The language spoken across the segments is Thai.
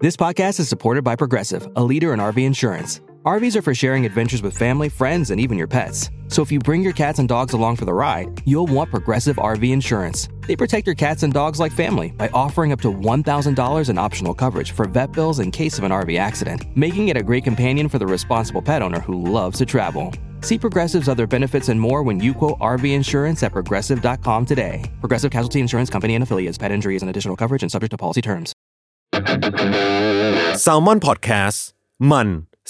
This podcast is supported by Progressive, a leader in RV insurance. RVs are for sharing adventures with family, friends, and even your pets. So if you bring your cats and dogs along for the ride, you'll want Progressive RV insurance. They protect your cats and dogs like family by offering up to $1,000 in optional coverage for vet bills in case of an RV accident, making it a great companion for the responsible pet owner who loves to travel. See Progressive's other benefits and more when you quote RV insurance at progressive.com today. Progressive Casualty Insurance Company and affiliates. Pet injuries and additional coverage and subject to policy terms. S a l m o n PODCAST มัน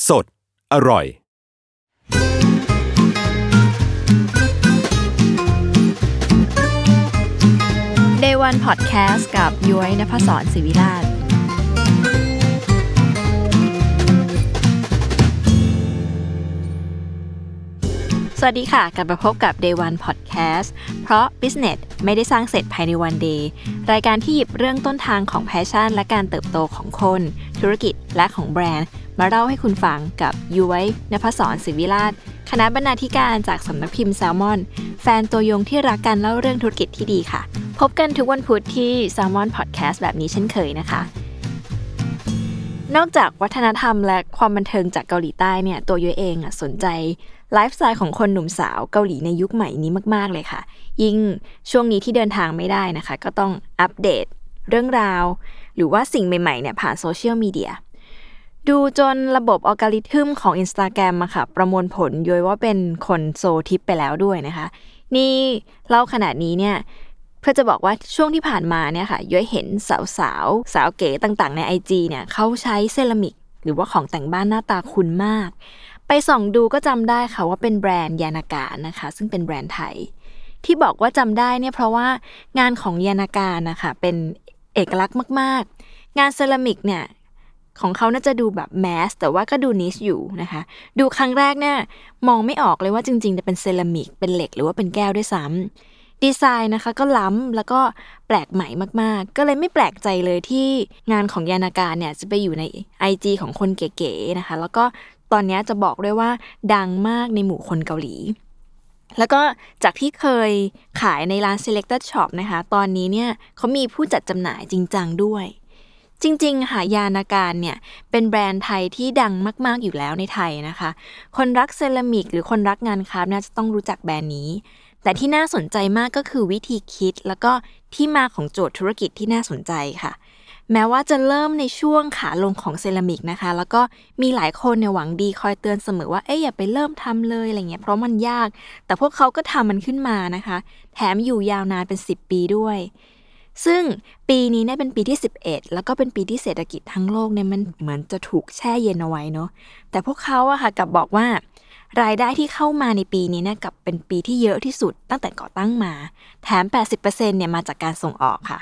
สด อร่อย Day One Podcast กับย้อยนภศรศิวิราช สวัสดีค่ะ กลับมาพบกับ Day One Podcast เพราะ Business ไม่ได้สร้างเสร็จภายในวัน day รายการที่หยิบเรื่องต้นทางของ passion และการเติบโตของคน ธุรกิจและของแบรนด์ มาเล่าให้คุณฟังกับยุ้ยนภศรศิวิราช คณะบรรณาธิการจากสำนักพิมพ์แซลมอน แฟนตัวยงที่รักการเล่าเรื่องธุรกิจที่ดีค่ะ พบกันทุกวันพุธที่ Salmon Podcast แบบนี้เช่นเคยนะคะ นอกจากวัฒนธรรมและความบันเทิงจากเกาหลีใต้เนี่ยตัวย้อยเองอะสนใจไลฟ์สไตล์ของคนหนุ่มสาวเกาหลีในยุคใหม่นี้มาก ๆ เลยค่ะ ยิ่งช่วงนี้ที่เดินทางไม่ได้นะคะ ก็ต้องอัปเดตเรื่องราว หรือว่าสิ่งใหม่ ๆ เนี่ยผ่านโซเชียลมีเดียดูจนระบบอัลกอริทึมของ Instagram อะค่ะ ประมวลผลย้อยว่าเป็นคนโซลทิพย์ไปแล้วด้วยนะคะ นี่เล่าขนาดนี้เนี่ย เพื่อจะบอกว่าช่วงที่ผ่านมาเนี่ยค่ะย้อยเห็นสาวสาวๆสาวเก๋ต่างๆ ใน IG เนี่ยเขาใช้เซรามิก หรือว่าของแต่งบ้านหน้าตา cool มาก ไปส่องดูก็จำได้ค่ะว่าเป็นแบรนด์ยานาการนะคะ ซึ่งเป็นแบรนด์ไทย ที่บอกว่าจำได้เนี่ยเพราะว่างานของยานาการนะคะเป็นเอกลักษณ์มาก ๆ งานเซรามิกเนี่ยของเขาน่าจะดูแบบ mass แต่ว่าก็ดู niche อยู่นะคะ ดูครั้งแรกเนี่ยมองไม่ออกเลยว่าจริงๆจะเป็นเซรามิกเป็นเหล็กหรือว่าเป็นแก้วด้วยซ้ำ ดีไซน์นะคะก็ล้ำแล้วก็แปลกใหม่มากๆ ก็เลยไม่แปลกใจเลยที่งานของยานาการเนี่ยจะไปอยู่ใน IG ของคนเก๋ๆนะคะ แล้วก็ตอนนี้จะบอกด้วยว่าดังมากในหมู่คนเกาหลี แล้วก็จากที่เคยขายในร้าน selected shop นะคะ ตอนนี้เนี่ยเขามีผู้จัดจำหน่ายจริงจังด้วย จริงๆ ค่ะยานาการเนี่ยเป็นแบรนด์ไทยที่ดังมากๆอยู่แล้วในไทยนะคะ คนรักเซรามิกหรือคนรักงานคราฟต์น่าจะต้องรู้จักแบรนด์นี้ แต่ที่น่าสนใจมากก็คือวิธีคิด แล้วก็ที่มาของโจทย์ธุรกิจที่น่าสนใจค่ะ แม้ว่าจะเริ่มในช่วงขาลงของเซรามิกนะคะ แล้วก็มีหลายคนเนี่ยหวังดีคอยเตือนเสมอว่าเอ๊ะอย่าไปเริ่มทำเลยอะไรเงี้ยเพราะมันยาก แต่พวกเขาก็ทำมันขึ้นมานะคะ แถมอยู่ยาวนานเป็น 10 ปีด้วย ซึ่งปีนี้เนี่ยเป็นปีที่ 11 แล้วก็เป็นปีที่เศรษฐกิจทั้งโลกเนี่ยมันเหมือนจะถูกแช่เย็นเอาไว้เนาะแต่พวกเขาอะค่ะกลับบอกว่า รายได้ที่เข้ามาในปีนี้เนี่ยกับเป็นปีที่เยอะที่สุดตั้งแต่ก่อตั้งมา แถม 80%เนี่ยมาจากการส่งออกค่ะ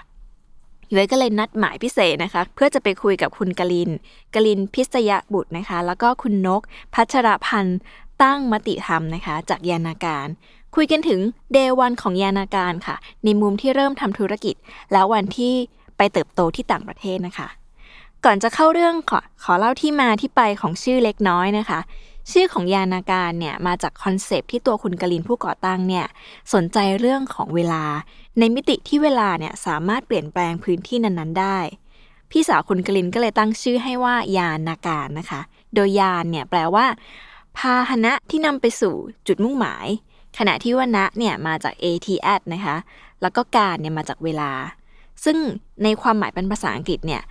ย้อยก็เลยนัดหมายพิเศษนะคะ เพื่อจะไปคุยกับคุณกลิน กลินพิษยบุตรนะคะ แล้วก็คุณนก พัชรพันธ์ตั้งมติธรรมนะคะ จากยานาการ คุยกันถึงเดวันของยานาการค่ะ ในมุมที่เริ่มทำธุรกิจ แล้ววันที่ไปเติบโตที่ต่างประเทศนะคะ ก่อนจะเข้าเรื่องขอขอเล่าที่มาที่ไปของชื่อเล็กน้อยนะคะ ชื่อของยานาการเนี่ยมาจากคอนเซปที่ตัวคุณกลินผู้ก่อตั้งเนี่ยสนใจเรื่องของเวลา ในมิติที่เวลาเนี่ยสามารถเปลี่ยนแปลงพื้นที่นั้นๆได้ พี่สาวคุณกลินก็เลยตั้งชื่อให้ว่ายานาการนะคะ โดยยานเนี่ยแปลว่า พาหนะที่นำไปสู่จุดมุ่งหมาย ขณะที่ว่านะเนี่ยมาจาก at at นะคะ แล้วก็การเนี่ยมาจากเวลา ซึ่งในความหมายเป็นภาษาอังกฤษเนี่ย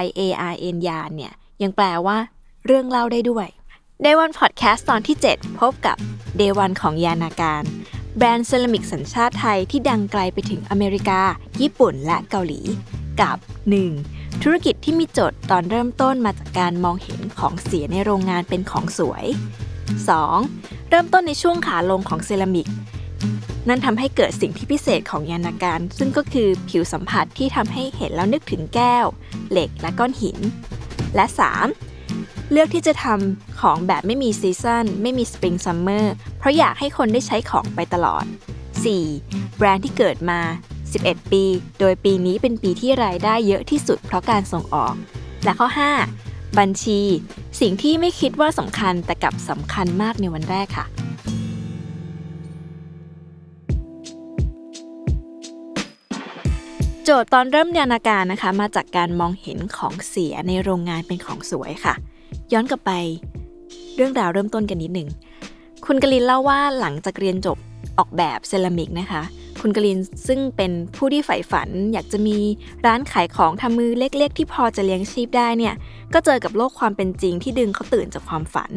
y a r n ยานเนี่ยยังแปลว่า เรื่องเล่าได้ด้วย Day One Podcast ตอนที่ 7 พบกับ Day One ของยานาการ แบรนด์เซรามิกสัญชาติไทยที่ดังไกลไปถึงอเมริกา ญี่ปุ่นและเกาหลี กับ 1. ธุรกิจที่มีโจทย์ตอนเริ่มต้นมาจากการมองเห็นของเสียในโรงงานเป็นของสวย 2. เริ่มต้นในช่วงขาลงของเซรามิก นั่นทำให้เกิดสิ่งที่พิเศษของยานาการ ซึ่งก็คือผิวสัมผัสที่ทำให้เห็นแล้วนึกถึงแก้ว เหล็กและก้อนหิน และ 3. เลือกที่จะทำของแบบไม่มี season ไม่มี spring summer เพราะอยากให้คนได้ใช้ของไปตลอด 4. แบรนด์ที่เกิดมา 11 ปี โดยปีนี้เป็นปีที่รายได้เยอะที่สุดเพราะการส่งออก และข้อ 5. บัญชี สิ่งที่ไม่คิดว่าสำคัญแต่กลับสำคัญมากในวันแรกค่ะโจทย์ตอนเริ่มยานาการนะคะ มาจากการมองเห็นของเสียในโรงงานเป็นของสวยค่ะ ย้อนกลับไป เรื่องราวเริ่มต้นกันนิดหนึ่ง คุณกลินเล่าว่าหลังจากเรียนจบออกแบบเซรามิกนะคะ คุณกลินซึ่งเป็นผู้ที่ใฝ่ฝัน อยากจะมีร้านขายของทำมือเล็ก ๆ ที่พอจะเลี้ยงชีพได้เนี่ย ก็เจอกับโลกความเป็นจริงที่ดึงเขาตื่นจากความฝัน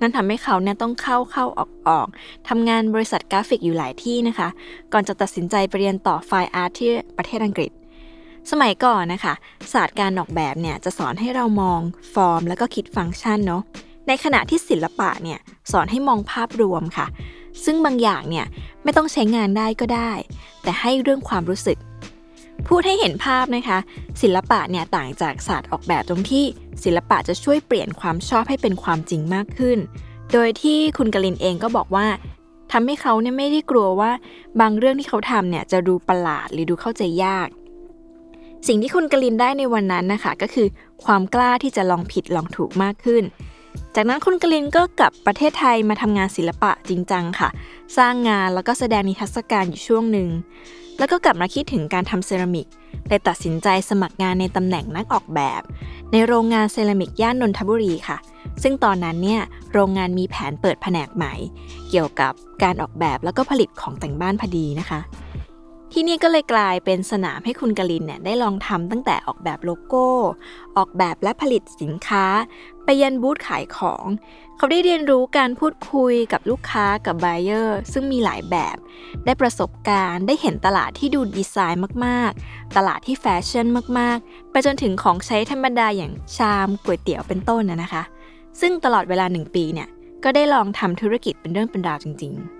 นั่นทำให้เขาเนี่ยต้องเข้าเข้าออกออกทำงานบริษัทกราฟิกอยู่หลายที่นะคะ ก่อนจะตัดสินใจไปเรียนต่อ fine art ที่ประเทศอังกฤษ สมัยก่อนนะคะ ศาสตร์การออกแบบเนี่ยจะสอนให้เรามองฟอร์ม แล้วก็คิดฟังก์ชันเนาะในขณะที่ศิลปะเนี่ยสอนให้มองภาพรวมค่ะ ซึ่งบางอย่างเนี่ยไม่ต้องใช้งานได้ก็ได้ แต่ให้เรื่องความรู้สึก พูดให้เห็นภาพนะคะ ศิลปะเนี่ยต่างจากศาสตร์ออกแบบตรงที่ศิลปะจะช่วยเปลี่ยนความชอบให้เป็นความจริงมากขึ้น โดยที่คุณกลินเองก็บอกว่าทำให้เขาเนี่ยไม่ได้กลัวว่า บางเรื่องที่เขาทำเนี่ยจะดูประหลาดหรือดูเข้าใจยาก สิ่งที่คุณกลินได้ในวันนั้นนะคะ ก็คือความกล้าที่จะลองผิดลองถูกมากขึ้น จากนั้นคุณกลินก็กลับประเทศไทยมาทำงานศิลปะจริงจังค่ะ สร้างงานแล้วก็แสดงนิทรรศการอยู่ช่วงหนึ่ง แล้วก็กลับมาคิดถึงการทำเซรามิกเลยตัดสินใจสมัครงานในตำแหน่งนักออกแบบ ในโรงงานเซรามิกย่านนนทบุรีค่ะ ซึ่งตอนนั้นเนี่ยโรงงานมีแผนเปิดแผนกใหม่ เกี่ยวกับการออกแบบแล้วก็ผลิตของแต่งบ้านพอดีนะคะ ที่นี่ก็เลยกลายเป็นสนามให้คุณกลินเนี่ยได้ลองทำตั้งแต่ออกแบบโลโก้ ออกแบบและผลิตสินค้า ไปยันบูธขายของ เขาได้เรียนรู้การพูดคุยกับลูกค้ากับ b บเออร์ซึ่งมีหลายแบบ ได้ประสบการณ์ได้เห็นตลาดที่ดูดีไซน์มากๆ ตลาดที่แฟชั่นมากๆ ไปจนถึงของใช้ธรรมดาอย่างชามก๋วยเตี๋ยวเป็นต้นนะนะคะ ซึ่งตลอดเวลาหนึ่งปีเนี่ยก็ได้ลองทำธุรกิจเป็นเรื่องเป็นราวจริง ๆ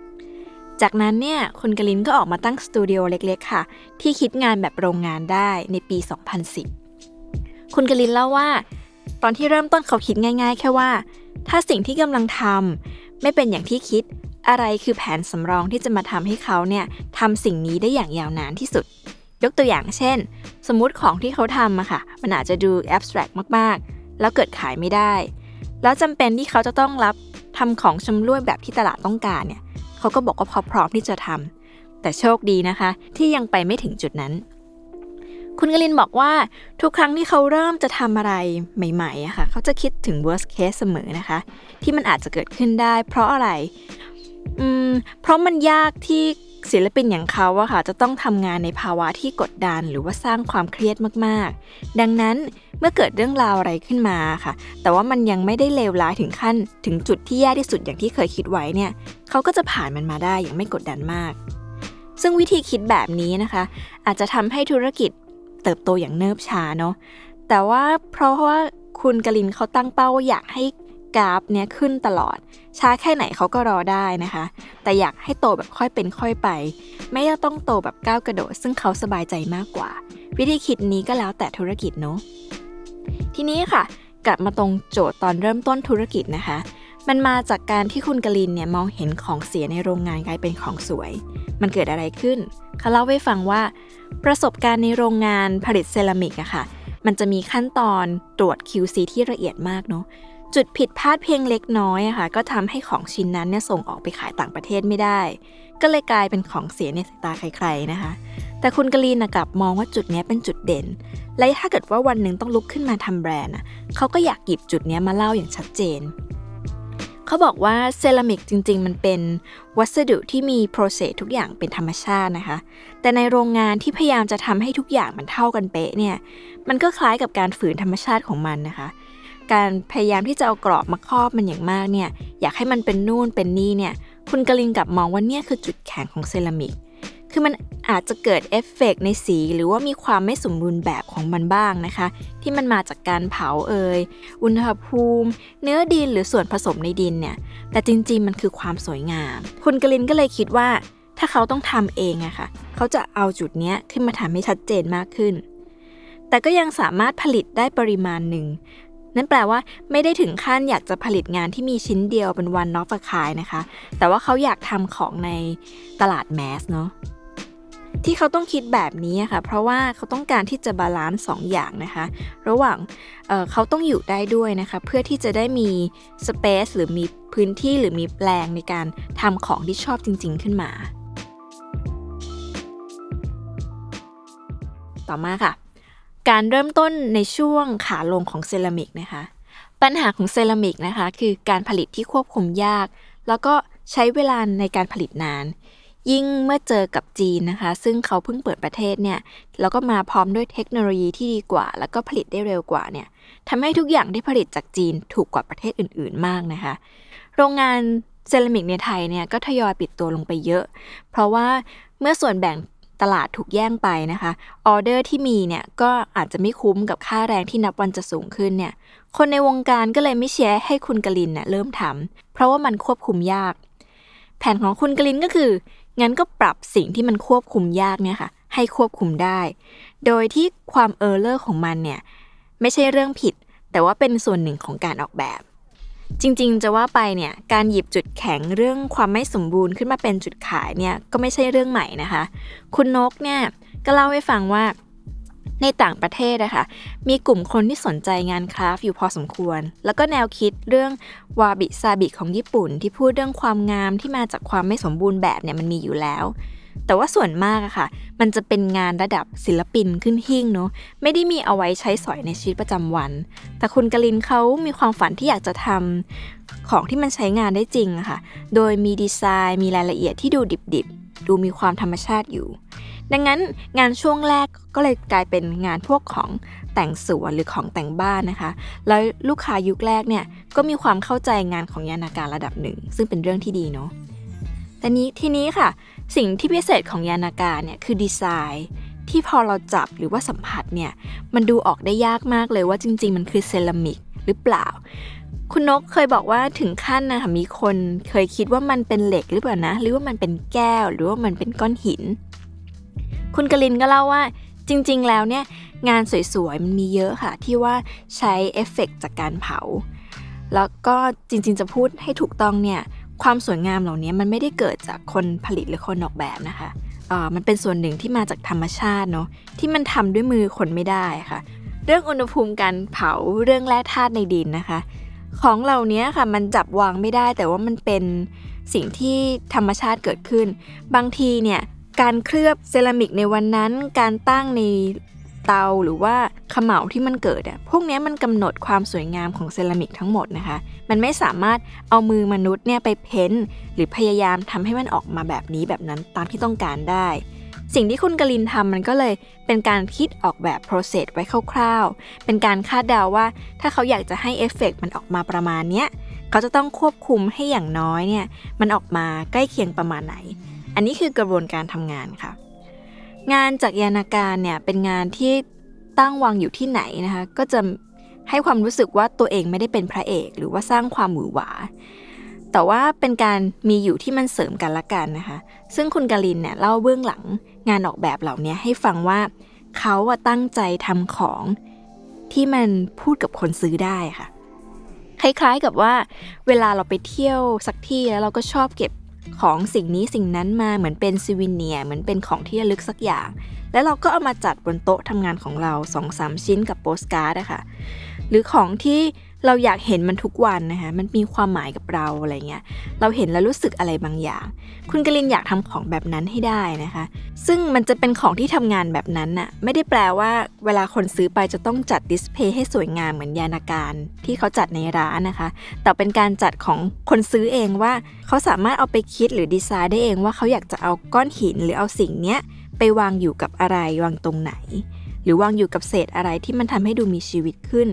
จากนั้นเนี่ยคุณกลินก็ออกมาตั้งสตูดิโอเล็กๆ ค่ะ ที่คิดงานแบบโรงงานได้ในปี 2010 คุณกลินเล่าว่า ตอนที่เริ่มต้นเขาคิดง่าย ๆ แค่ว่า ถ้าสิ่งที่กำลังทำไม่เป็นอย่างที่คิดอะไรคือแผนสำรองที่จะมาทำให้เขาเนี่ยทำสิ่งนี้ได้อย่างยาวนานที่สุด ยกตัวอย่างเช่น สมมุติของที่เขาทำอะค่ะ มันอาจจะดูแอบสแตรกมากๆ แล้วเกิดขายไม่ได้ แล้วจำเป็นที่เขาจะต้องรับทำของชำร่วยแบบที่ตลาดต้องการเนี่ย เขาก็บอกว่าพร้อมที่จะทำแต่โชคดีนะคะ ที่ยังไปไม่ถึงจุดนั้น คุณกลินบอกว่าทุกครั้งที่เขาเริ่มจะทำอะไรใหม่ๆอะค่ะเขาจะคิดถึง worst case เสมอนะคะ ที่มันอาจจะเกิดขึ้นได้ เพราะอะไร อืม เพราะมันยากที่ ศิลปินอย่างเขาอะค่ะจะต้องทำงานในภาวะที่กดดันหรือว่าสร้างความเครียดมากๆ ดังนั้นเมื่อเกิดเรื่องราวอะไรขึ้นมาค่ะ แต่ว่ามันยังไม่ได้เลวร้ายถึงขั้น ถึงจุดที่แย่ที่สุดอย่างที่เคยคิดไว้เนี่ยเขาก็จะผ่านมันมาได้อย่างไม่กดดันมาก ซึ่งวิธีคิดแบบนี้นะคะ อาจจะทำให้ธุรกิจเติบโตอย่างเนิบช้าเนาะแต่ว่าเพราะว่าคุณกลินเขาตั้งเป้าว่าอยากให้ กราฟเนี้ยขึ้นตลอด ช้าแค่ไหนเขาก็รอได้นะคะ แต่อยากให้โตแบบค่อยเป็นค่อยไป ไม่ต้องโตแบบก้าวกระโดด ซึ่งเขาสบายใจมากกว่า วิธีคิดนี้ก็แล้วแต่ธุรกิจเนาะทีนี้ค่ะ กลับมาตรงโจทย์ตอนเริ่มต้นธุรกิจนะคะ มันมาจากการที่คุณกลินเนี่ยมองเห็นของเสียในโรงงานกลายเป็นของสวย มันเกิดอะไรขึ้นเขาเล่าให้ฟังว่า ประสบการณ์ในโรงงานผลิตเซรามิกอะค่ะมันจะมีขั้นตอนตรวจ QC ที่ละเอียดมากเนาะ จุดผิดพลาดเพียงเล็กน้อยอะค่ะ ก็ทำให้ของชิ้นนั้นเนี่ยส่งออกไปขายต่างประเทศไม่ได้ ก็เลยกลายเป็นของเสียในสายตาใครๆนะคะ แต่คุณกลีนกลับมองว่าจุดนี้เป็นจุดเด่น และถ้าเกิดว่าวันหนึ่งต้องลุกขึ้นมาทำแบรนด์อะเขาก็อยากหยิบจุดนี้มาเล่าอย่างชัดเจนเขาบอกว่าเซรามิกจริง ๆ มันเป็นวัสดุที่มีโปรเซสทุกอย่างเป็นธรรมชาตินะคะ แต่ในโรงงานที่พยายามจะทำให้ทุกอย่างมันเท่ากันเป๊ะเนี่ย มันก็คล้ายกับการฝืนธรรมชาติของมันนะคะ การพยายามที่จะเอากรอบมาครอบมันอย่างมากเนี่ยอยากให้มันเป็นนู่นเป็นนี่เนี่ยคุณกลินกลับมองว่าเนี่ยคือจุดแข็งของเซรามิก คือมันอาจจะเกิดเอฟเฟกในสี หรือว่ามีความไม่สมบูรณ์แบบของมันบ้างนะคะ ที่มันมาจากการเผาเอ่ยอุณหภูมิ เนื้อดินหรือส่วนผสมในดินเนี่ยแต่จริงๆมันคือความสวยงาม คุณกลินก็เลยคิดว่า ถ้าเขาต้องทำเองอะคะ่ะเขาจะเอาจุดเนี้ยขึ้นมาทำให้ชัดเจนมากขึ้นแต่ก็ยังสามารถผลิตได้ปริมาณหนึ่ง นั่นแปลว่าไม่ได้ถึงขั้นอยากจะผลิตงานที่มีชิ้นเดียวเป็นวันนอฟขายนะคะ แต่ว่าเขาอยากทำของในตลาดแมสเนาะที่เขาต้องคิดแบบนี้ค่ะ เพราะว่าเขาต้องการที่จะบาลานซ์สองอย่างนะคะ ระหว่างเเขาต้องอยู่ได้ด้วยนะคะ เพื่อที่จะได้มีสเปซหรือมีพื้นที่หรือมีแปลงในการทำของที่ชอบจริง ๆ ขึ้นมา ต่อมาค่ะ การเริ่มต้นในช่วงขาลงของเซรามิกนะคะ ปัญหาของเซรามิกนะคะ คือการผลิตที่ควบคุมยาก แล้วก็ใช้เวลาในการผลิตนาน ยิ่งเมื่อเจอกับจีนนะคะ ซึ่งเขาเพิ่งเปิดประเทศเนี่ยแล้วก็มาพร้อมด้วยเทคโนโลยีที่ดีกว่า แล้วก็ผลิตได้เร็วกว่าเนี่ยทำให้ทุกอย่างที่ผลิตจากจีนถูกกว่าประเทศอื่น ๆ มากนะคะ โรงงานเซรามิกในไทยเนี่ยก็ทยอยปิดตัวลงไปเยอะ เพราะว่าเมื่อส่วนแบ่ง ตลาดถูกแย่งไปนะคะออเดอร์ที่มีเนี่ยก็อาจจะไม่คุ้มกับค่าแรงที่นับวันจะสูงขึ้นเนี่ยคนในวงการก็เลยไม่แชร์ให้คุณกลินเนี่ยเริ่มทำเพราะว่ามันควบคุมยาก แผนของคุณกลินก็คือ งั้นก็ปรับสิ่งที่มันควบคุมยากเนี่ยค่ะให้ควบคุมได้ โดยที่ความเออร์เลอร์ของมันเนี่ยไม่ใช่เรื่องผิด แต่ว่าเป็นส่วนหนึ่งของการออกแบบ จริงๆ จะว่าไปเนี่ยการหยิบจุดแข็งเรื่องความไม่สมบูรณ์ขึ้นมาเป็นจุดขายเนี่ยก็ไม่ใช่เรื่องใหม่นะคะ คุณนกเนี่ยก็เล่าให้ฟังว่าในต่างประเทศนะคะมีกลุ่มคนที่สนใจงานคราฟอยู่พอสมควร แล้วก็แนวคิดเรื่องวาบิซาบิของญี่ปุ่น ที่พูดเรื่องความงามที่มาจากความไม่สมบูรณ์แบบเนี่ยมันมีอยู่แล้ว แต่ว่าส่วนมากอะค่ะ มันจะเป็นงานระดับศิลปินขึ้นหิ่งเนาะไม่ได้มีเอาไว้ใช้สอยในชีวิตประจำวัน แต่คุณกลินเขามีความฝันที่อยากจะทำของที่มันใช้งานได้จริงอะค่ะ โดยมีดีไซน์มีรายละเอียดที่ดูดิบๆ ดูมีความธรรมชาติอยู่ ดังนั้นงานช่วงแรกก็เลยกลายเป็นงานพวกของแต่งสวนหรือของแต่งบ้านนะคะ แล้วลูกค้ายุคแรกเนี่ยก็มีความเข้าใจงานของยานาการระดับหนึ่ง ซึ่งเป็นเรื่องที่ดีเนาะแต่นี้ทีนี้ค่ะ สิ่งที่พิเศษของยานากาเนี่ยคือดีไซน์ที่พอเราจับหรือว่าสัมผัสเนี่ย มันดูออกได้ยากมากเลยว่าจริง ๆ มันคือเซรามิกหรือเปล่า คุณนกเคยบอกว่าถึงขั้นนะคะมีคนเคยคิดว่ามันเป็นเหล็กหรือเปล่านะ หรือว่ามันเป็นแก้ว หรือว่ามันเป็นก้อนหิน คุณกลินก็เล่าว่าจริง ๆ แล้วเนี่ยงานสวยๆ มันมีเยอะค่ะ ที่ว่าใช้เอฟเฟกจากการเผา แล้วก็จริง ๆ จะพูดให้ถูกต้องเนี่ย ความสวยงามเหล่านี้มันไม่ได้เกิดจากคนผลิตหรือคนออกแบบนะคะเออมันเป็นส่วนหนึ่งที่มาจากธรรมชาติเนาะที่มันทำด้วยมือคนไม่ได้ค่ะ เรื่องอุณหภูมิการเผาเรื่องแร่ธาตุในดินนะคะ ของเหล่านี้ค่ะมันจับวางไม่ได้ แต่ว่ามันเป็นสิ่งที่ธรรมชาติเกิดขึ้น บางทีเนี่ยการเคลือบเซรามิกในวันนั้น การตั้งใน เตาหรือว่าขมเหลาที่มันเกิดอะพวกนี้มันกำหนดความสวยงามของเซรามิกทั้งหมดนะคะ มันไม่สามารถเอามือมนุษย์เนี่ยไปเพ้นหรือพยายามทำให้มันออกมาแบบนี้แบบนั้นตามที่ต้องการได้ สิ่งที่คุณกลินทำมันก็เลยเป็นการคิดออกแบบ process ไว้คร่าวๆ เป็นการคาดเดาว่า ถ้าเขาอยากจะให้เอฟเฟกมันออกมาประมาณเนี้ยเขาจะต้องควบคุมให้อย่างน้อยเนี่ยมันออกมาใกล้เคียงประมาณไหน อันนี้คือกระบวนการทำงานค่ะ งานจากยานาการเนี่ยเป็นงานที่ตั้งวางอยู่ที่ไหนนะคะ ก็จะให้ความรู้สึกว่าตัวเองไม่ได้เป็นพระเอก หรือว่าสร้างความหวือหวา แต่ว่าเป็นการมีอยู่ที่มันเสริมกันละกันนะคะ ซึ่งคุณกาลินเนี่ยเล่าเบื้องหลังงานออกแบบเหล่านี้ให้ฟังว่าเขาตั้งใจทำของที่มันพูดกับคนซื้อได้ค่ะ คล้ายๆกับว่าเวลาเราไปเที่ยวสักที่แล้วเราก็ชอบเก็บ ของสิ่งนี้สิ่งนั้นมาเหมือนเป็นซีวิเนียเหมือนเป็นของที่ระลึกสักอย่าง แล้วเราก็เอามาจัดบนโต๊ะทำงานของเรา2อสชิ้นกับโปสการ์ดอะคะ่ะ หรือของที่เราอยากเห็นมันทุกวันนะคะมันมีความหมายกับเราอะไรเงี้ยเราเห็นแล้วรู้สึกอะไรบางอย่าง คุณกลินอยากทำของแบบนั้นให้ได้นะคะ ซึ่งมันจะเป็นของที่ทำงานแบบนั้นน่ะไม่ได้แปลว่า เวลาคนซื้อไปจะต้องจัดดิสเพย์ให้สวยงามเหมือนยานาการที่เขาจัดในร้านนะคะ แต่เป็นการจัดของคนซื้อเองว่า เขาสามารถเอาไปคิดหรือดีไซน์ได้เองว่าเขาอยากจะเอาก้อนหินหรือเอาสิ่งเนี้ยไปวางอยู่กับอะไรวางตรงไหน หรือวางอยู่กับเศษอะไรที่มันทำให้ดูมีชีวิตขึ้น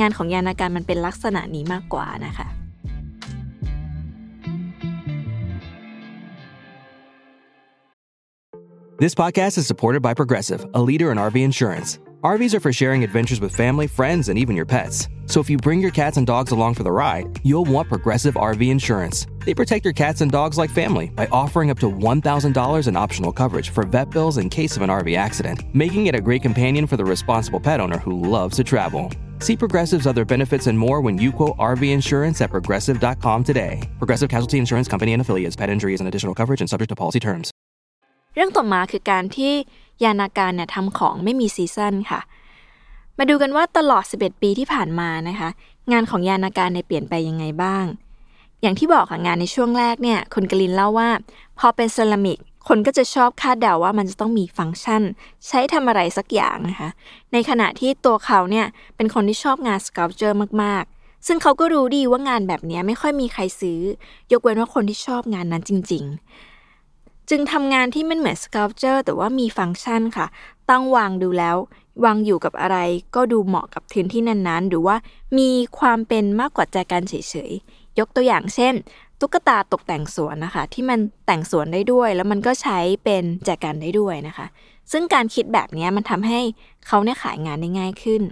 งานของยานาการมันเป็นลักษณะนี้มากกว่านะคะ This podcast is supported by Progressive, a leader in RV insurance. RVs are for sharing adventures with family, friends, and even your pets. So if you bring your cats and dogs along for the ride, you'll want Progressive RV insurance. They protect your cats and dogs like family by offering up to $1,000 in optional coverage for vet bills in case of an RV accident, making it a great companion for the responsible pet owner who loves to travel. See Progressive's other benefits and more when you quote RV insurance at progressive.com today. Progressive Casualty Insurance Company and affiliates. Pet injury is an additional coverage and subject to policy terms. เรื่องต่อมาคือการที่ยานาการเนี่ยทำของไม่มีซีซันค่ะ มาดูกันว่าตลอด 11 ปีที่ผ่านมานะคะ งานของยานาการเนี่ยเปลี่ยนไปยังไงบ้าง อย่างที่บอกค่ะงานในช่วงแรกเนี่ยคุณกลินเล่าว่า พอเป็นเซรามิกคนก็จะชอบคาดเดาว่ามันจะต้องมีฟังก์ชัน ใช้ทำอะไรสักอย่างนะคะ ในขณะที่ตัวเขาเนี่ยเป็นคนที่ชอบงาน sculpture มากๆ ซึ่งเขาก็รู้ดีว่างานแบบนี้ไม่ค่อยมีใครซื้อ ยกเว้นว่าคนที่ชอบงานนั้นจริง ๆ จึงทำงานที่มันเหมือน sculpture แต่ว่ามีฟังก์ชันค่ะ ตั้งวางดูแล้ว วางอยู่กับอะไรก็ดูเหมาะกับพื้นที่นั้นๆ หรือว่ามีความเป็นมากกว่าแจกันเฉยๆ ยกตัวอย่างเช่น ตุ๊กตาตกแต่งสวนนะคะ ที่มันแต่งสวนได้ด้วย แล้วมันก็ใช้เป็นแจกันได้ด้วยนะคะ ซึ่งการคิดแบบนี้มันทำให้เขาเนี่ยขายงานได้ง่ายขึ้น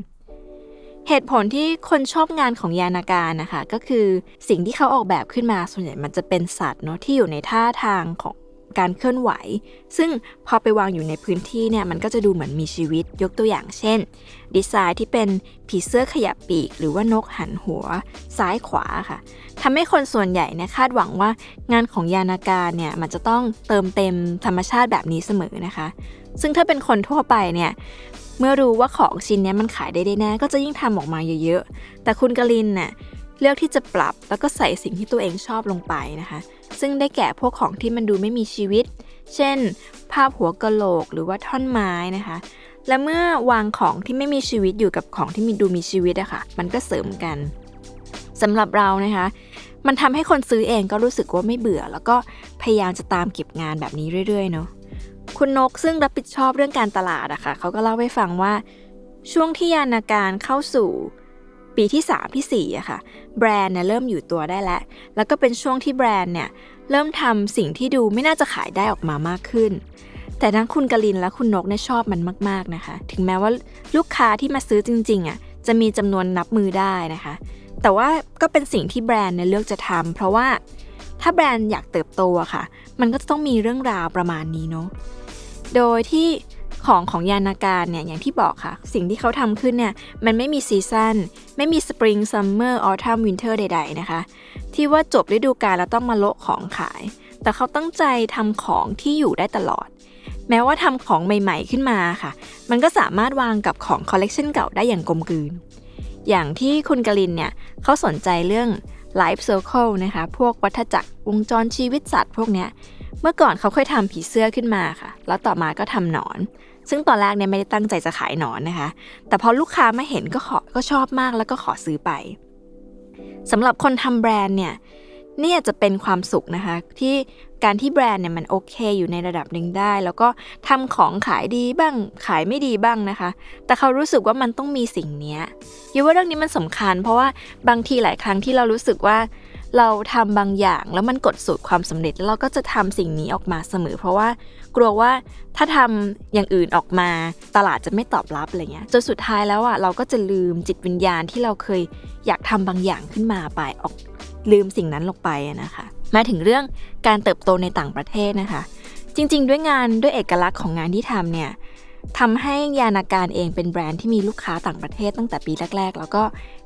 เหตุผลที่คนชอบงานของยานาการนะคะ ก็คือสิ่งที่เขาออกแบบขึ้นมาส่วนใหญ่มันจะเป็นสัตว์เนาะที่อยู่ในท่าทางของ การเคลื่อนไหว ซึ่งพอไปวางอยู่ในพื้นที่เนี่ยมันก็จะดูเหมือนมีชีวิตยกตัวอย่างเช่น ดีไซน์ที่เป็นผีเสื้อขยับปีก หรือว่านกหันหัว ซ้ายขวาค่ะทำให้คนส่วนใหญ่เนี่ยคาดหวังว่างานของยานาการเนี่ยมันจะต้องเติมเต็มธรรมชาติแบบนี้เสมอนะคะ ซึ่งถ้าเป็นคนทั่วไปเนี่ยเมื่อรู้ว่าของชิ้นนี้มันขายได้แน่ก็จะยิ่งทำออกมาเยอะๆแต่คุณกลินเนี่ยเลือกที่จะปรับแล้วก็ใส่สิ่งที่ตัวเองชอบลงไปนะคะ ซึ่งได้แก่พวกของที่มันดูไม่มีชีวิต เช่น ภาพหัวกะโหลกหรือว่าท่อนไม้นะคะ และเมื่อวางของที่ไม่มีชีวิตอยู่กับของที่มีดูมีชีวิตอะคะ่ะ มันก็เสริมกันสำหรับเรานะคะ มันทำให้คนซื้อเองก็รู้สึกว่าไม่เบื่อ แล้วก็พยายามจะตามเก็บงานแบบนี้เรื่อยๆเนาะคุณนกซึ่งรับผิดชอบเรื่องการตลาดอะคะ่ะเขาก็เล่าให้ฟังว่า ช่วงที่ยานาการเข้าสู่ ปีที่ 3 ที่ 4อะค่ะแบรนด์เนี่ยเริ่มอยู่ตัวได้แล้ว แล้วก็เป็นช่วงที่แบรนด์เนี่ยเริ่มทำสิ่งที่ดูไม่น่าจะขายได้ออกมามากขึ้น แต่ทั้งคุณกลินและคุณนกเนี่ยชอบมันมาก ๆนะคะ ถึงแม้ว่าลูกค้าที่มาซื้อจริงๆอะจะมีจำนวนนับมือได้นะคะ แต่ว่าก็เป็นสิ่งที่แบรนด์เนี่ยเลือกจะทำเพราะว่าถ้าแบรนด์อยากเติบโตอะค่ะ มันก็จะต้องมีเรื่องราวประมาณนี้เนาะ โดยที่ ของของยานาการเนี่ยอย่างที่บอกค่ะ สิ่งที่เขาทำขึ้นเนี่ยมันไม่มี season ไม่มี spring summer autumn winter ใด ๆ นะคะ ที่ว่าจบฤดูกาลแล้วต้องมาโละของขาย แต่เขาตั้งใจทำของที่อยู่ได้ตลอด แม้ว่าทำของใหม่ๆขึ้นมาค่ะ มันก็สามารถวางกับของคอลเลกชันเก่าได้อย่างกลมกลืน อย่างที่คุณกลินเนี่ยเขาสนใจเรื่อง Life Circle นะคะ พวกวัฏจักรวงจรชีวิตสัตว์พวกเนี้ย เมื่อก่อนเขาเคยทำผีเสื้อขึ้นมาค่ะ แล้วต่อมาก็ทำหนอน ซึ่งตอนแรกเนี่ยไม่ได้ตั้งใจจะขายหนอนนะคะ แต่พอลูกค้ามาเห็นก็ขอก็ชอบมากแล้วก็ขอซื้อไปสำหรับคนทำแบรนด์เนี่ยนี่อาจจะเป็นความสุขนะคะ ที่การที่แบรนด์เนี่ยมันโอเคอยู่ในระดับหนึ่งได้ แล้วก็ทำของขายดีบ้างขายไม่ดีบ้างนะคะ แต่เขารู้สึกว่ามันต้องมีสิ่งนี้ยูว่าเรื่องนี้มันสำคัญ เพราะว่าบางทีหลายครั้งที่เรารู้สึกว่า เราทำบางอย่างแล้วมันกดสูตรความสำเร็จแล้วเราก็จะทำสิ่งนี้ออกมาเสมอ เพราะว่ากลัวว่าถ้าทำอย่างอื่นออกมาตลาดจะไม่ตอบรับอะไรเงี้ยจนสุดท้ายแล้วอะเราก็จะลืมจิตวิญญาณที่เราเคยอยากทำบางอย่างขึ้นมาไปออกลืมสิ่งนั้นลงไปนะคะมาถึงเรื่องการเติบโตในต่างประเทศนะคะ จริง ๆ ด้วยงานด้วยเอกลักษณ์ของงานที่ทำเนี่ยทำให้ยานาการเองเป็นแบรนด์ที่มีลูกค้าต่างประเทศตั้งแต่ปีแรก ๆ แล้วก็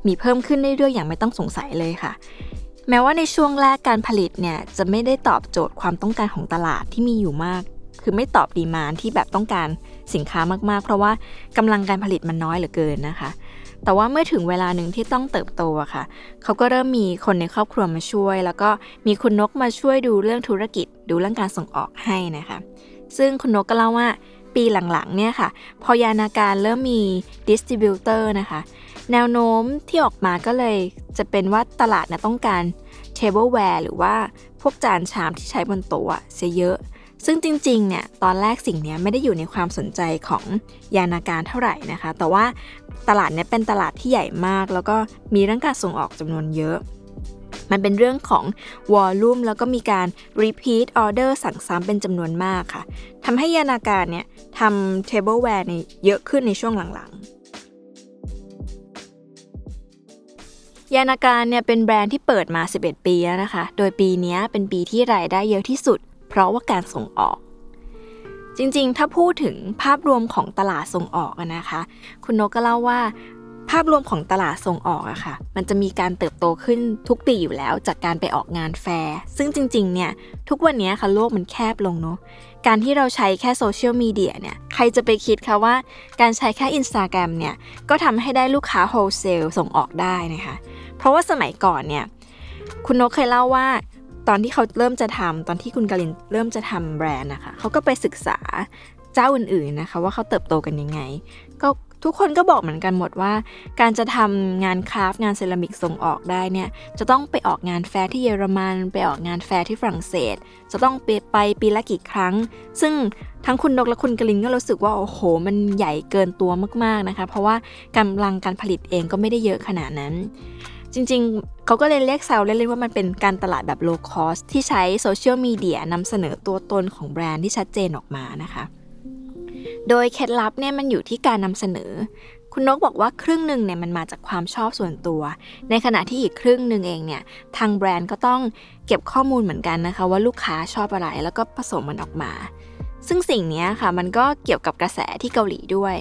มีเพิ่มขึ้นเรื่อยๆอย่างไม่ต้องสงสัยเลยค่ะ แม้ว่าในช่วงแรกการผลิตเนี่ยจะไม่ได้ตอบโจทย์ความต้องการของตลาดที่มีอยู่มาก คือไม่ตอบดีมานที่แบบต้องการสินค้ามากๆ เพราะว่ากำลังการผลิตมันน้อยเหลือเกินนะคะ แต่ว่าเมื่อถึงเวลาหนึ่งที่ต้องเติบโตอะค่ะ เขาก็เริ่มมีคนในครอบครัวมาช่วย แล้วก็มีคุณนกมาช่วยดูเรื่องธุรกิจ ดูเรื่องการส่งออกให้นะคะ ซึ่งคุณนกก็เล่าว่า ปีหลังๆเนี่ยค่ะ พอยานาการเริ่มมี distributor นะคะ แนวโน้มที่ออกมาก็เลยจะเป็นว่าตลาดนะต้องการ tableware หรือว่าพวกจานชามที่ใช้บนโต๊ะเสียเยอะ ซึ่งจริงๆเนี่ยตอนแรกสิ่งนี้ไม่ได้อยู่ในความสนใจของยานาการเท่าไหร่นะคะ แต่ว่าตลาดเนี้ยเป็นตลาดที่ใหญ่มาก แล้วก็มีเรื่องการส่งออกจำนวนเยอะ มันเป็นเรื่องของวอลลุ่มแล้วก็มีการ repeat order สั่งซ้ำเป็นจำนวนมากค่ะทำให้ยานาการเนี่ยทำ tableware ในเยอะขึ้นในช่วงหลังๆ ยานาการเนี่ยเป็นแบรนด์ที่เปิดมา 11 ปีแล้วนะคะ โดยปีนี้เป็นปีที่รายได้เยอะที่สุด เพราะว่าการส่งออก จริงๆ ถ้าพูดถึงภาพรวมของตลาดส่งออกนะคะ คุณนกก็เล่าว่า ภาพรวมของตลาดส่งออกอะค่ะ มันจะมีการเติบโตขึ้นทุกปีอยู่แล้วจากการไปออกงานแฟร์ ซึ่งจริงๆ เนี่ย ทุกวันนี้ค่ะโลกมันแคบลงเนาะ การที่เราใช้แค่โซเชียลมีเดียเนี่ย ใครจะไปคิดคะว่าการใช้แค่ Instagram เนี่ย ก็ทำให้ได้ลูกค้า wholesale ส่งออกได้นะคะ เพราะว่าสมัยก่อนเนี่ย คุณนกเคยเล่าว่าตอนที่เขาเริ่มจะทำตอนที่คุณกาลินเริ่มจะทำแบรนด์นะคะเขาก็ไปศึกษาเจ้าอื่นๆนะคะ ว่าเขาเติบโตกันยังไง ก็ ทุกคนก็บอกเหมือนกันหมดว่า การจะทำงาน craft งานเซรามิกส่งออกได้เนี่ยจะต้องไปออกงานแฟร์ที่เยอรมัน ไปออกงานแฟร์ที่ฝรั่งเศส จะต้องไปไปปีละกี่ครั้ง ซึ่งทั้งคุณนกและคุณกลินก็รู้สึกว่าโอ้โห มันใหญ่เกินตัวมากๆนะคะ เพราะว่ากำลังการผลิตเองก็ไม่ได้เยอะขนาดนั้นจริงๆ เขาก็เลยเรียกแซวเล่นๆว่ามันเป็นการตลาดแบบ low cost ที่ใช้โซเชียลมีเดียนำเสนอตัวตนของแบรนด์ที่ชัดเจนออกมานะคะ โดยเคล็ดลับเนี่ยมันอยู่ที่การนำเสนอ คุณนกบอกว่าครึ่งหนึ่งเนี่ยมันมาจากความชอบส่วนตัว ในขณะที่อีกครึ่งหนึ่งเองเนี่ยทางแบรนด์ก็ต้องเก็บข้อมูลเหมือนกันนะคะ ว่าลูกค้าชอบอะไรแล้วก็ผสมมันออกมา ซึ่งสิ่งนี้ค่ะมันก็เกี่ยวกับกระแสที่เกาหลีด้วย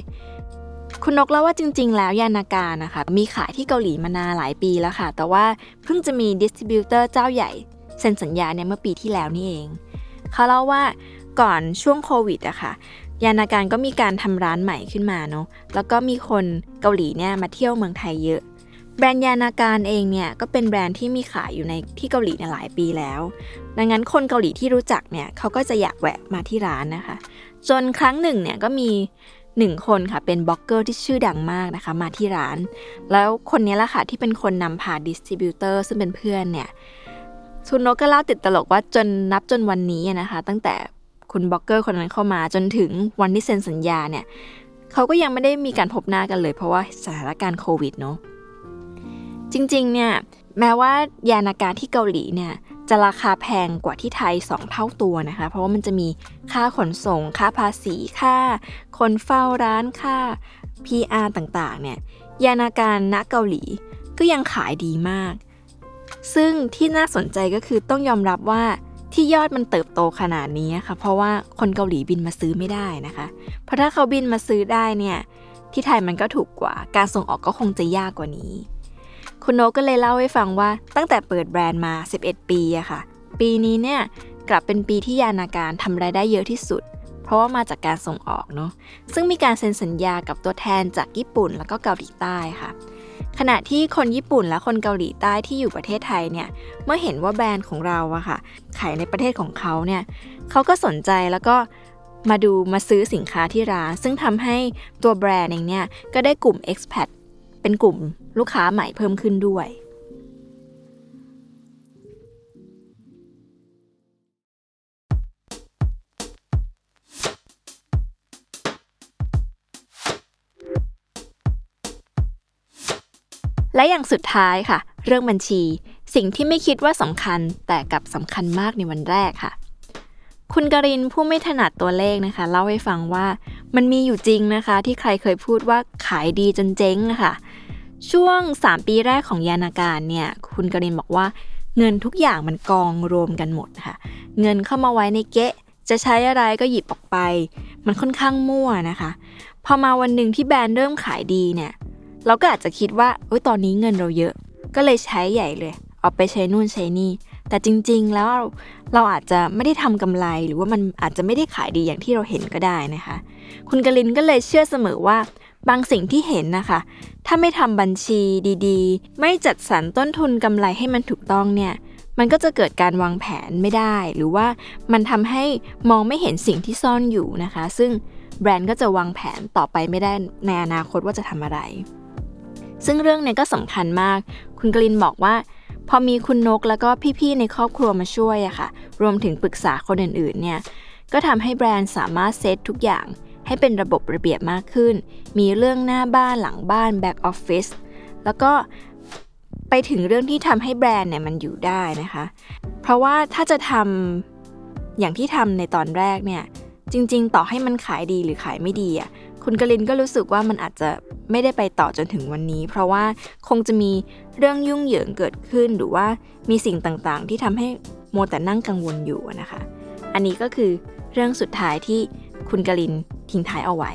คุณนกเล่าว่าจริง ๆ แล้วยานาการนะคะ มีขายที่เกาหลีมานานหลายปีแล้วค่ะ แต่ว่าเพิ่งจะมี distributor เจ้าใหญ่เซ็นสัญญาเนี่ยเมื่อปีที่แล้วนี่เอง เขาเล่าว่าก่อนช่วงโควิดอะค่ะ ยานาการก็มีการทำร้านใหม่ขึ้นมาเนาะแล้วก็มีคนเกาหลีเนี่ยมาเที่ยวเมืองไทยเยอะ แบรนด์ยานาการเองเนี่ยก็เป็นแบรนด์ที่มีขายอยู่ในที่เกาหลีเนี่ยหลายปีแล้ว ดังนั้นคนเกาหลีที่รู้จักเนี่ยเขาก็จะอยากแวะมาที่ร้านนะคะ จนครั้งหนึ่งเนี่ยก็มีหนึ่งคนค่ะเป็นบล็อกเกอร์ที่ชื่อดังมากนะคะมาที่ร้าน แล้วคนนี้ละค่ะที่เป็นคนนำพา distributor ซึ่งเป็นเพื่อนเนี่ยคุณนกก็เล่าติดตลกว่าจนนับจนวันนี้นะคะ ตั้งแต่ คุณบล็อกเกอร์คนนั้นเข้ามาจนถึงวันที่เซ็นสัญญาเนี่ยเขาก็ยังไม่ได้มีการพบหน้ากันเลย เพราะว่าสถานการณ์โควิดเนาะจริงๆเนี่ยแม้ว่ายานาการที่เกาหลีเนี่ยจะราคาแพงกว่าที่ไทย 2 เท่าตัวนะคะ เพราะว่ามันจะมีค่าขนส่ง ค่าภาษี ค่า คนเฝ้าร้าน ค่า PR ต่างๆ เนี่ย ยานาการณเกาหลีก็ยังขายดีมาก ซึ่งที่น่าสนใจก็คือต้องยอมรับว่า ที่ยอดมันเติบโตขนาดนี้ค่ะ เพราะว่าคนเกาหลีบินมาซื้อไม่ได้นะคะ เพราะถ้าเขาบินมาซื้อได้เนี่ย ที่ไทยมันก็ถูกกว่า การส่งออกก็คงจะยากกว่านี้ คุณโนก็เลยเล่าให้ฟังว่าตั้งแต่เปิดแบรนด์มา 11 ปีอะค่ะ ปีนี้เนี่ยกลับเป็นปีที่ยานาการทำรายได้เยอะที่สุด เพราะว่ามาจากการส่งออกเนาะ ซึ่งมีการเซ็นสัญญากับตัวแทนจากญี่ปุ่นแล้วก็เกาหลีใต้ค่ะ ขณะที่คนญี่ปุ่นและคนเกาหลีใต้ที่อยู่ประเทศไทยเนี่ย เมื่อเห็นว่าแบรนด์ของเราอะค่ะ ขายในประเทศของเขาเนี่ยเขาก็สนใจแล้วก็มาดูมาซื้อสินค้าที่ร้าน ซึ่งทำให้ตัวแบรนด์เองเนี่ย ก็ได้กลุ่ม expat เป็นกลุ่มลูกค้าใหม่เพิ่มขึ้นด้วย และอย่างสุดท้ายค่ะ เรื่องบัญชี สิ่งที่ไม่คิดว่าสำคัญแต่กลับสำคัญมากในวันแรกค่ะ คุณกรินผู้ไม่ถนัดตัวเลขนะคะ เล่าให้ฟังว่ามันมีอยู่จริงนะคะ ที่ใครเคยพูดว่าขายดีจนเจ๊งนะคะช่วง 3 ปีแรกของยานาการเนี่ย คุณกรินบอกว่าเงินทุกอย่างมันกองรวมกันหมดค่ะ เงินเข้ามาไว้ในเก๊ะ จะใช้อะไรก็หยิบออกไป มันค่อนข้างมั่วนะคะ พอมาวันหนึ่งที่แบรนด์เริ่มขายดีเนี่ย เราก็อาจจะคิดว่าโอ้ยตอนนี้เงินเราเยอะ ก็เลยใช้ใหญ่เลย เอาไปใช้นู่นใช้นี่ แต่จริง ๆ แล้วเราอาจจะไม่ได้ทำกำไรหรือว่ามันอาจจะไม่ได้ขายดีอย่างที่เราเห็นก็ได้นะคะ คุณกลินก็เลยเชื่อเสมอว่าบางสิ่งที่เห็นนะคะ ถ้าไม่ทำบัญชีดีๆ ไม่จัดสรรต้นทุนกำไรให้มันถูกต้องเนี่ย มันก็จะเกิดการวางแผนไม่ได้ หรือว่ามันทำให้มองไม่เห็นสิ่งที่ซ่อนอยู่นะคะ ซึ่งแบรนด์ก็จะวางแผนต่อไปไม่ได้ในอนาคตว่าจะทำอะไร ซึ่งเรื่องนี้ก็สำคัญมาก คุณกลินบอกว่า พอมีคุณนกแล้วก็พี่ๆในครอบครัวมาช่วยอะค่ะ รวมถึงปรึกษาคนอื่นๆเนี่ย ก็ทำให้แบรนด์สามารถเซตทุกอย่าง ให้เป็นระบบระเบียบมากขึ้น มีเรื่องหน้าบ้านหลังบ้านแบ็กออฟฟิศ แล้วก็ไปถึงเรื่องที่ทำให้แบรนด์เนี่ยมันอยู่ได้นะคะ เพราะว่าถ้าจะทำอย่างที่ทำในตอนแรกเนี่ย จริง ๆ ต่อให้มันขายดีหรือขายไม่ดีอะ คุณกลินก็รู้สึกว่ามันอาจจะไม่ได้ไปต่อจนถึงวันนี้ เพราะว่าคงจะมีเรื่องยุ่งเหยิงเกิดขึ้น หรือว่ามีสิ่งต่างๆ ที่ทำให้โมแต่นั่งกังวลอยู่นะคะ อันนี้ก็คือเรื่องสุดท้ายที่คุณกลินทิ้งท้ายเอาไว้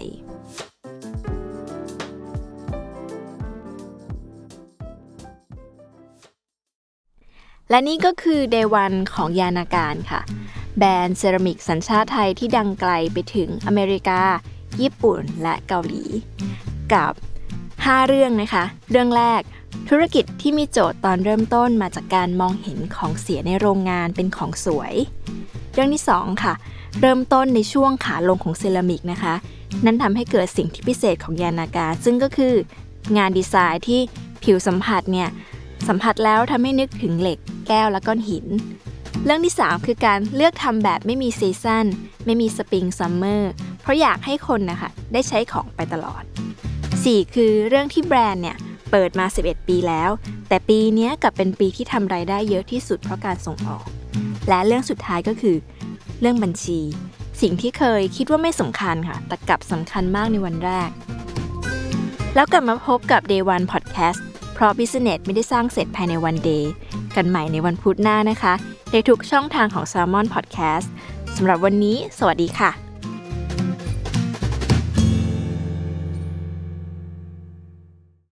และนี่ก็คือ Day วันของยานาการค่ะ แบรนด์เซรามิกสัญชาติไทยที่ดังไกลไปถึงอเมริกา ญี่ปุ่นและเกาหลี กับ 5 เรื่องนะคะ เรื่องแรกธุรกิจที่มีโจทย์ตอนเริ่มต้นมาจากการมองเห็นของเสียในโรงงานเป็นของสวย เรื่องที่ 2 ค่ะ เริ่มต้นในช่วงขาลงของเซรามิกนะคะ นั่นทำให้เกิดสิ่งที่พิเศษของยานากา ซึ่งก็คืองานดีไซน์ที่ผิวสัมผัสเนี่ยสัมผัสแล้วทำให้นึกถึงเหล็ก แก้วและก้อนหิน เรื่องที่ 3 คือการเลือกทำแบบไม่มี season ไม่มี spring summer เพราะอยากให้คนนะคะได้ใช้ของไปตลอด 4 คือเรื่องที่แบรนด์เนี่ยเปิดมา 11 ปีแล้ว แต่ปีนี้กลับเป็นปีที่ทำรายได้เยอะที่สุดเพราะการส่งออก และเรื่องสุดท้ายก็คือ เรื่องบัญชี สิ่งที่เคยคิดว่าไม่สำคัญค่ะ แต่กลับสำคัญมากในวันแรก แล้วกลับมาพบกับ Day One Podcast เพราะ Business ไม่ได้สร้างเสร็จภายในวันเดย์กันใหม่ในวันพุธหน้านะคะ ในทุกช่องทางของ Salmon Podcast สำหรับวันนี้ สวัสดีค่ะ